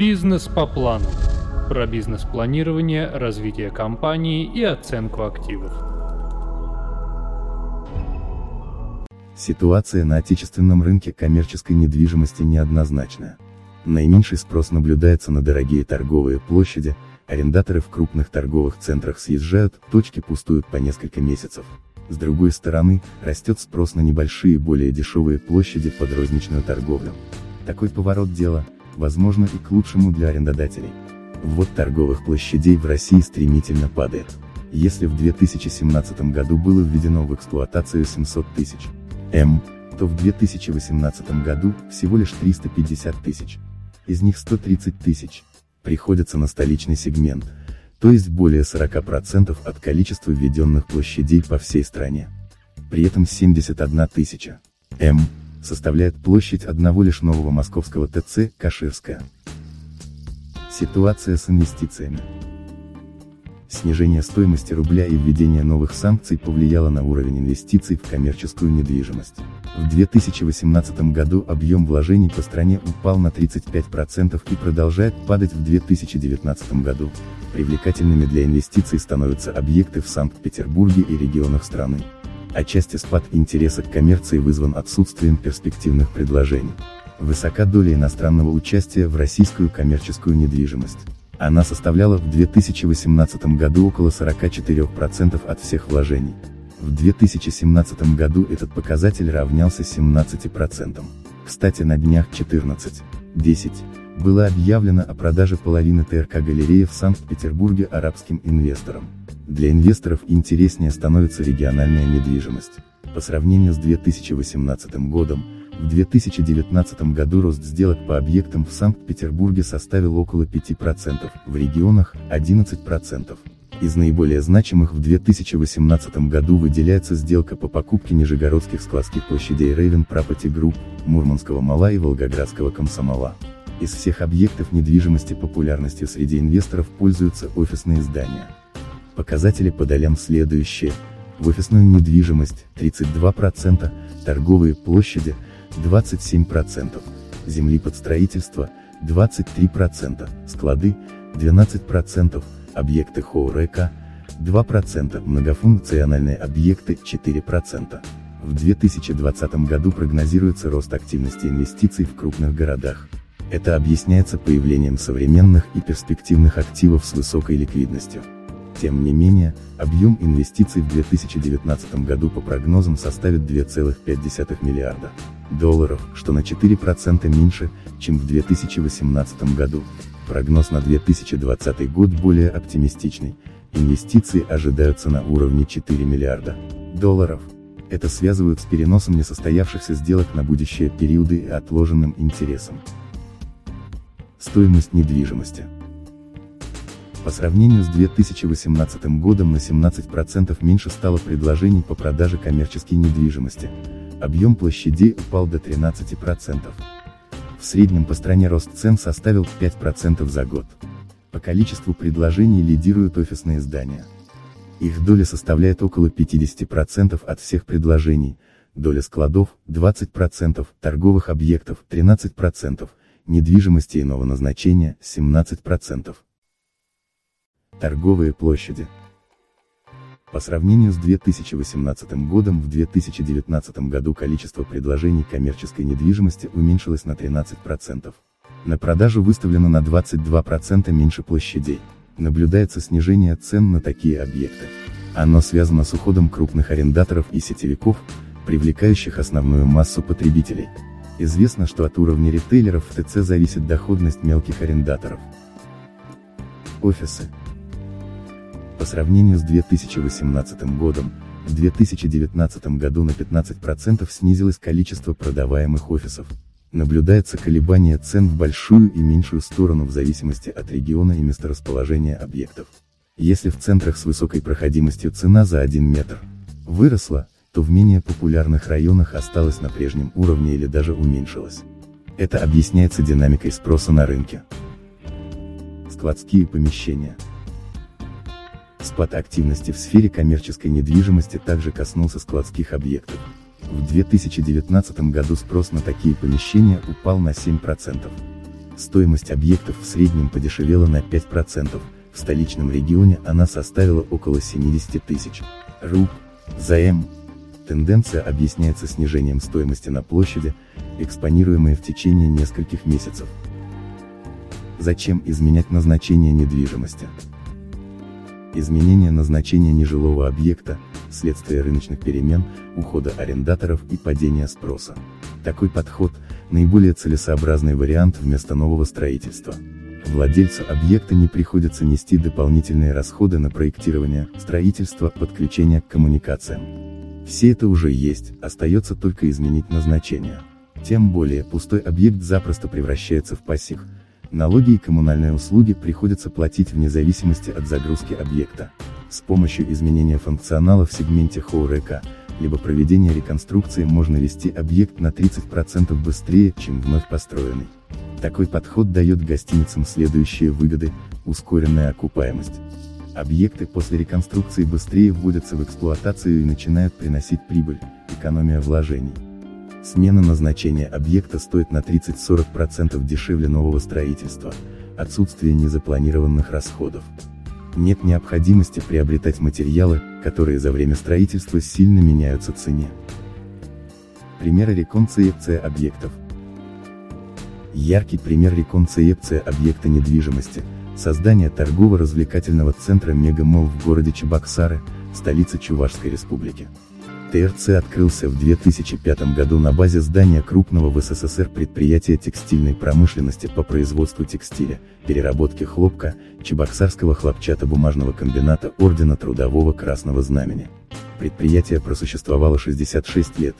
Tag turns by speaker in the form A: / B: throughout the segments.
A: Бизнес по плану. Про бизнес-планирование, развитие компании и оценку активов.
B: Ситуация на отечественном рынке коммерческой недвижимости неоднозначная. Наименьший спрос наблюдается на дорогие торговые площади, арендаторы в крупных торговых центрах съезжают, точки пустуют по несколько месяцев. С другой стороны, растет спрос на небольшие более дешевые площади под розничную торговлю. Такой поворот дела, возможно и к лучшему для арендодателей. Ввод торговых площадей в России стремительно падает. Если в 2017 году было введено в эксплуатацию 700 тысяч М, то в 2018 году всего лишь 350 тысяч. Из них 130 тысяч приходятся на столичный сегмент, то есть более 40% от количества введенных площадей по всей стране. При этом 71 тысяча М составляет площадь одного лишь нового московского ТЦ «Каширская». Ситуация с инвестициями. Снижение стоимости рубля и введение новых санкций повлияло на уровень инвестиций в коммерческую недвижимость. В 2018 году объем вложений по стране упал на 35% и продолжает падать в 2019 году. Привлекательными для инвестиций становятся объекты в Санкт-Петербурге и регионах страны. Отчасти спад интереса к коммерции вызван отсутствием перспективных предложений. Высока доля иностранного участия в российскую коммерческую недвижимость. Она составляла в 2018 году около 44% от всех вложений. В 2017 году этот показатель равнялся 17%. Кстати на днях 14.10 было объявлено о продаже половины ТРК галереи в Санкт-Петербурге арабским инвесторам. Для инвесторов интереснее становится региональная недвижимость. По сравнению с 2018 годом, в 2019 году рост сделок по объектам в Санкт-Петербурге составил около 5%, в регионах – 11%. Из наиболее значимых в 2018 году выделяется сделка по покупке нижегородских складских площадей Raven Property Group, Мурманского Мала и Волгоградского Комсомола. Из всех объектов недвижимости популярностью среди инвесторов пользуются офисные здания. Показатели по долям следующие. В офисную недвижимость – 32%, торговые площади – 27%, земли под строительство – 23%, склады – 12%, объекты ХОРЭКа – 2%, многофункциональные объекты – 4%. В 2020 году прогнозируется рост активности инвестиций в крупных городах. Это объясняется появлением современных и перспективных активов с высокой ликвидностью. Тем не менее, объем инвестиций в 2019 году по прогнозам составит 2,5 миллиарда долларов, что на 4% меньше, чем в 2018 году. Прогноз на 2020 год более оптимистичный, инвестиции ожидаются на уровне 4 миллиарда долларов. Это связывают с переносом несостоявшихся сделок на будущие периоды и отложенным интересом. Стоимость недвижимости. По сравнению с 2018 годом на 17% меньше стало предложений по продаже коммерческой недвижимости. Объем площадей упал до 13%. В среднем по стране рост цен составил 5% за год. По количеству предложений лидируют офисные здания. Их доля составляет около 50% от всех предложений, доля складов – 20%, торговых объектов – 13%, недвижимости иного назначения – 17%. Торговые площади. По сравнению с 2018 годом в 2019 году количество предложений коммерческой недвижимости уменьшилось на 13%. На продажу выставлено на 22% меньше площадей. Наблюдается снижение цен на такие объекты. Оно связано с уходом крупных арендаторов и сетевиков, привлекающих основную массу потребителей. Известно, что от уровня ритейлеров в ТЦ зависит доходность мелких арендаторов. Офисы. По сравнению с 2018 годом, в 2019 году на 15% снизилось количество продаваемых офисов. Наблюдается колебание цен в большую и меньшую сторону в зависимости от региона и месторасположения объектов. Если в центрах с высокой проходимостью цена за 1 метр выросла, то в менее популярных районах осталась на прежнем уровне или даже уменьшилась. Это объясняется динамикой спроса на рынке. Складские помещения. Спад активности в сфере коммерческой недвижимости также коснулся складских объектов. В 2019 году спрос на такие помещения упал на 7%. Стоимость объектов в среднем подешевела на 5%, в столичном регионе она составила около 70 тысяч руб за. Тенденция объясняется снижением стоимости на площади, экспонируемой в течение нескольких месяцев. Зачем изменять назначение недвижимости? Изменение назначения нежилого объекта – следствие рыночных перемен, ухода арендаторов и падения спроса. Такой подход – наиболее целесообразный вариант вместо нового строительства. Владельцу объекта не приходится нести дополнительные расходы на проектирование, строительство, подключение к коммуникациям. Все это уже есть, остается только изменить назначение. Тем более, пустой объект запросто превращается в пассив, Налоги и коммунальные услуги приходится платить вне зависимости от загрузки объекта. С помощью изменения функционала в сегменте ХОРЭК, либо проведения реконструкции можно вести объект на 30% быстрее, чем вновь построенный. Такой подход дает гостиницам следующие выгоды, ускоренная окупаемость. Объекты после реконструкции быстрее вводятся в эксплуатацию и начинают приносить прибыль, экономия вложений. Смена назначения объекта стоит на 30-40% дешевле нового строительства, отсутствие незапланированных расходов. Нет необходимости приобретать материалы, которые за время строительства сильно меняются цене. Примеры реконцепции объектов. Яркий пример реконцепции объекта недвижимости – создание торгово-развлекательного центра Мегамолл в городе Чебоксары, столице Чувашской республики. ТРЦ открылся в 2005 году на базе здания крупного в СССР предприятия текстильной промышленности по производству текстиля, переработке хлопка, Чебоксарского хлопчатобумажного комбината Ордена Трудового Красного Знамени. Предприятие просуществовало 66 лет,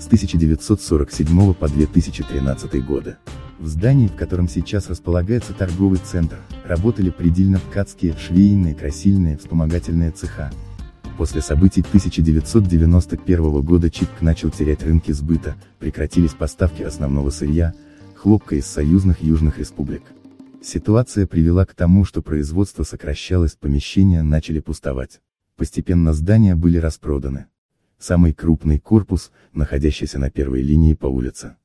B: с 1947 по 2013 годы. В здании, в котором сейчас располагается торговый центр, работали предельно-ткацкие, швейные, красильные, вспомогательные цеха, После событий 1991 года ЧИК начал терять рынки сбыта, прекратились поставки основного сырья, хлопка из союзных южных республик. Ситуация привела к тому, что производство сокращалось, помещения начали пустовать. Постепенно здания были распроданы. Самый крупный корпус, находящийся на первой линии по улице.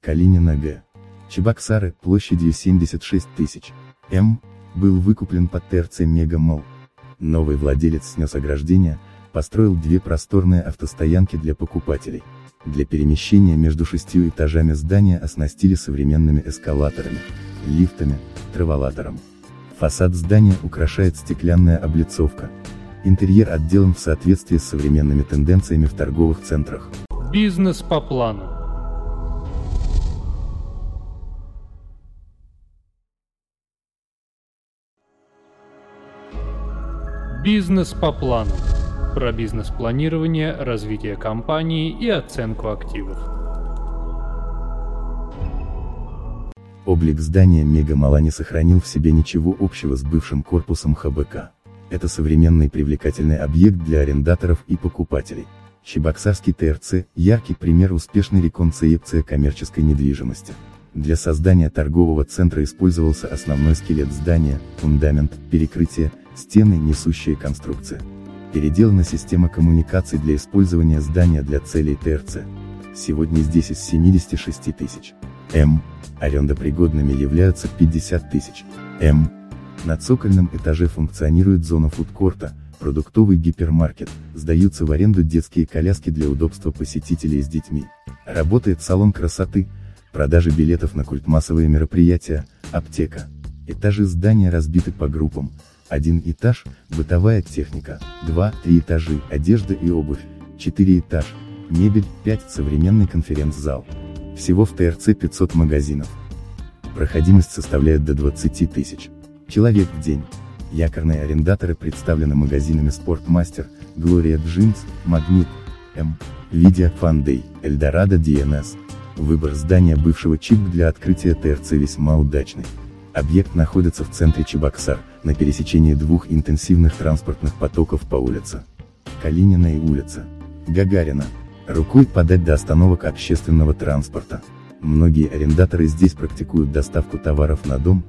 B: Калинина Г. Чебоксары, площадью 76 тысяч. М. Был выкуплен под ТРЦ Мегамолл. Новый владелец снес ограждение, построил две просторные автостоянки для покупателей. Для перемещения между шестью этажами здания оснастили современными эскалаторами, лифтами, траволатором. Фасад здания украшает стеклянная облицовка. Интерьер отделан в соответствии с современными тенденциями в торговых центрах.
A: Бизнес по плану. Бизнес по плану. Про бизнес-планирование, развитие компании и оценку активов.
B: Облик здания Мегамала не сохранил в себе ничего общего с бывшим корпусом ХБК. Это современный привлекательный объект для арендаторов и покупателей. Чебоксарский ТРЦ – яркий пример успешной реконцепции коммерческой недвижимости. Для создания торгового центра использовался основной скелет здания, фундамент, перекрытие, стены, несущие конструкция. Переделана система коммуникаций для использования здания для целей ТРЦ. Сегодня здесь из 76 тысяч М. Арендопригодными являются 50 тысяч М. На цокольном этаже функционирует зона фудкорта, продуктовый гипермаркет, сдаются в аренду детские коляски для удобства посетителей с детьми. Работает салон красоты, продажи билетов на культмассовые мероприятия, аптека. Этажи здания разбиты по группам, один этаж – бытовая техника, два-три этажи – одежда и обувь, четыре этаж – мебель, пять – современный конференц-зал. Всего в ТРЦ 500 магазинов. Проходимость составляет до 20 тысяч человек в день. Якорные арендаторы представлены магазинами Спортмастер, Gloria Jeans, Магнит, М.Видео, Funday, Эльдорадо DNS. Выбор здания бывшего ЧИП для открытия ТРЦ весьма удачный. Объект находится в центре Чебоксар, на пересечении двух интенсивных транспортных потоков по улице. Калинина и улица. Гагарина. Рукой подать до остановок общественного транспорта. Многие арендаторы здесь практикуют доставку товаров на дом,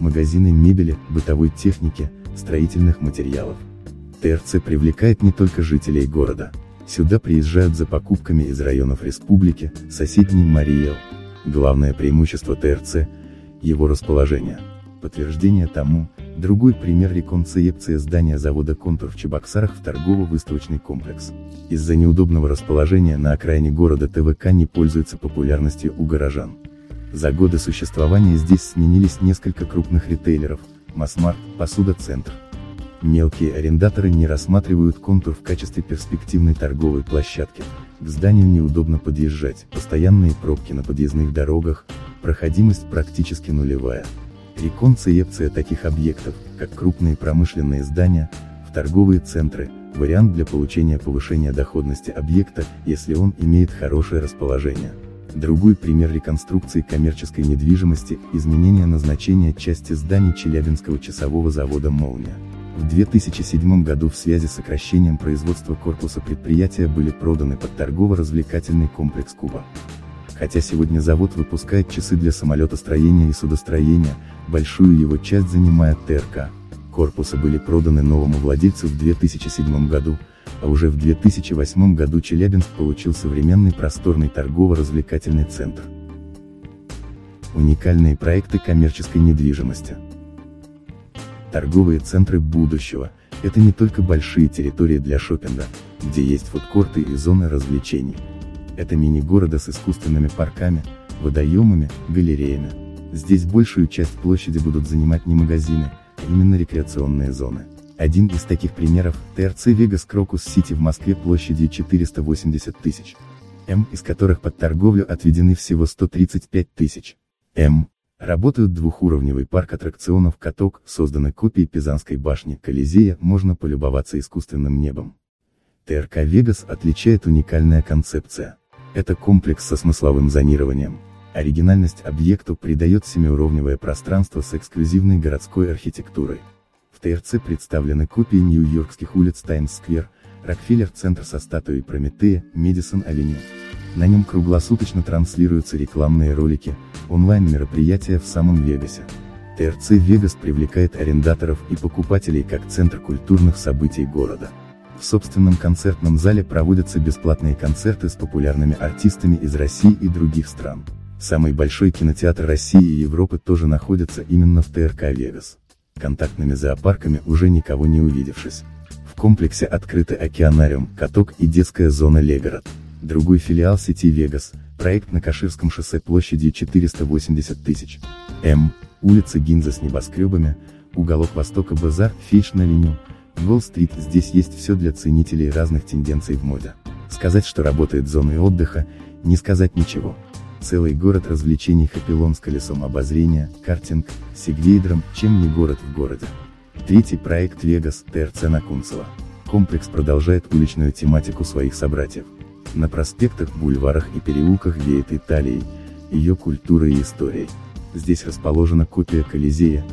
B: магазины мебели, бытовой техники, строительных материалов. ТРЦ привлекает не только жителей города. Сюда приезжают за покупками из районов республики, соседней Мариэл. Главное преимущество ТРЦ – Его расположение. Подтверждение тому, другой пример реконцепция здания завода «Контур» в Чебоксарах в торгово-выставочный комплекс. Из-за неудобного расположения на окраине города ТВК не пользуется популярностью у горожан. За годы существования здесь сменились несколько крупных ритейлеров, Мосмарт, Посуда-центр. Мелкие арендаторы не рассматривают контур в качестве перспективной торговой площадки. К зданию неудобно подъезжать, постоянные пробки на подъездных дорогах, проходимость практически нулевая. Реконцепция таких объектов, как крупные промышленные здания, в торговые центры, вариант для получения повышения доходности объекта, если он имеет хорошее расположение. Другой пример реконструкции коммерческой недвижимости – изменение назначения части зданий Челябинского часового завода «Молния». В 2007 году в связи с сокращением производства корпуса предприятия были проданы под торгово-развлекательный комплекс «Куба». Хотя сегодня завод выпускает часы для самолетостроения и судостроения, большую его часть занимает ТРК. Корпусы были проданы новому владельцу в 2007 году, а уже в 2008 году Челябинск получил современный просторный торгово-развлекательный центр. Уникальные проекты коммерческой недвижимости. Торговые центры будущего – это не только большие территории для шопинга, где есть фудкорты и зоны развлечений. Это мини-города с искусственными парками, водоемами, галереями. Здесь большую часть площади будут занимать не магазины, именно рекреационные зоны. Один из таких примеров – ТРЦ Вегас Крокус Сити в Москве площадью 480 тысяч. М, из которых под торговлю отведены всего 135 тысяч. М. Работают двухуровневый парк аттракционов «Каток», созданы копии Пизанской башни Колизея, можно полюбоваться искусственным небом. ТРК «Вегас» отличает уникальная концепция. Это комплекс со смысловым зонированием. Оригинальность объекту придает семиуровневое пространство с эксклюзивной городской архитектурой. В ТРЦ представлены копии нью-йоркских улиц Таймс-сквер, Рокфеллер-центр со статуей Прометея, Медисон-авеню. На нем круглосуточно транслируются рекламные ролики, онлайн-мероприятия в самом Вегасе. ТРЦ Вегас привлекает арендаторов и покупателей как центр культурных событий города. В собственном концертном зале проводятся бесплатные концерты с популярными артистами из России и других стран. Самый большой кинотеатр России и Европы тоже находится именно в ТРК Вегас. Контактными зоопарками уже никого не увидевшись. В комплексе открыты океанариум, каток и детская зона Легород. Другой филиал сети Вегас, проект на Каширском шоссе площадью 480 тысяч. М. Улица Гинза с небоскребами, уголок Востока Базар, Fashion Avenue, Gold Street, здесь есть все для ценителей разных тенденций в моде. Сказать, что работает зона отдыха, не сказать ничего. Целый город развлечений Happylon с колесом обозрения, картинг, сегвейдромом, чем не город в городе. Третий проект Вегас, ТРЦ на Кунцево. Комплекс продолжает уличную тематику своих собратьев. На проспектах, бульварах и переулках веет Италией, ее культурой и историей. Здесь расположена копия Колизея.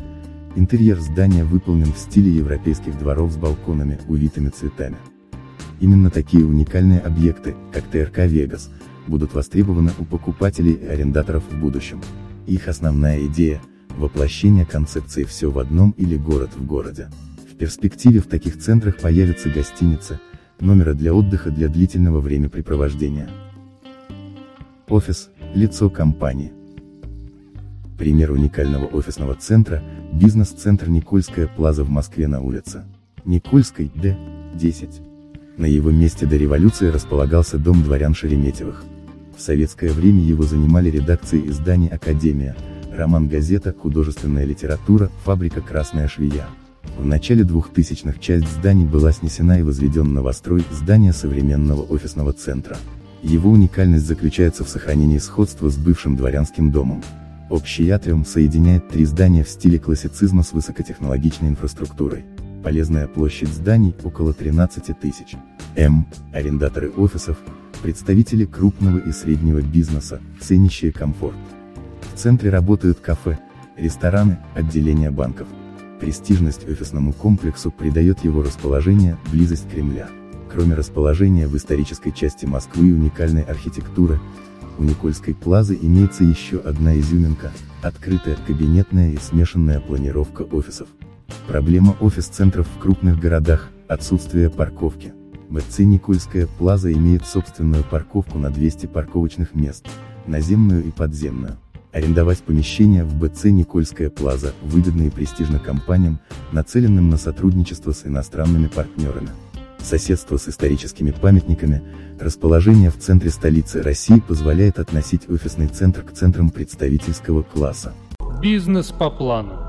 B: Интерьер здания выполнен в стиле европейских дворов с балконами, увитыми цветами. Именно такие уникальные объекты, как ТРК Вегас, будут востребованы у покупателей и арендаторов в будущем. Их основная идея – воплощение концепции «все в одном» или «город в городе». В перспективе в таких центрах появятся гостиницы, номера для отдыха для длительного времяпрепровождения. Офис – лицо компании. Пример уникального офисного центра – бизнес-центр Никольская Плаза в Москве на улице Никольской, Д. 10. На его месте до революции располагался дом дворян Шереметьевых. В советское время его занимали редакции изданий «Академия», роман-газета, художественная литература, фабрика «Красная швея». В начале 2000-х часть зданий была снесена и возведен новострой здания современного офисного центра. Его уникальность заключается в сохранении сходства с бывшим дворянским домом. Общий атриум соединяет три здания в стиле классицизма с высокотехнологичной инфраструктурой. Полезная площадь зданий около 13 тысяч. М. Арендаторы офисов, представители крупного и среднего бизнеса, ценящие комфорт. В центре работают кафе, рестораны, отделения банков. Престижность офисному комплексу придает его расположение, близость Кремля. Кроме расположения в исторической части Москвы и уникальной архитектуры, у Никольской плазы имеется еще одна изюминка, открытая, кабинетная и смешанная планировка офисов. Проблема офис-центров в крупных городах – отсутствие парковки. БЦ Никольская плаза имеет собственную парковку на 200 парковочных мест, наземную и подземную. Арендовать помещения в БЦ Никольская Плаза выгодно и престижно компаниям, нацеленным на сотрудничество с иностранными партнерами. Соседство с историческими памятниками, расположение в центре столицы России позволяет относить офисный центр к центрам представительского класса.
A: Бизнес по плану.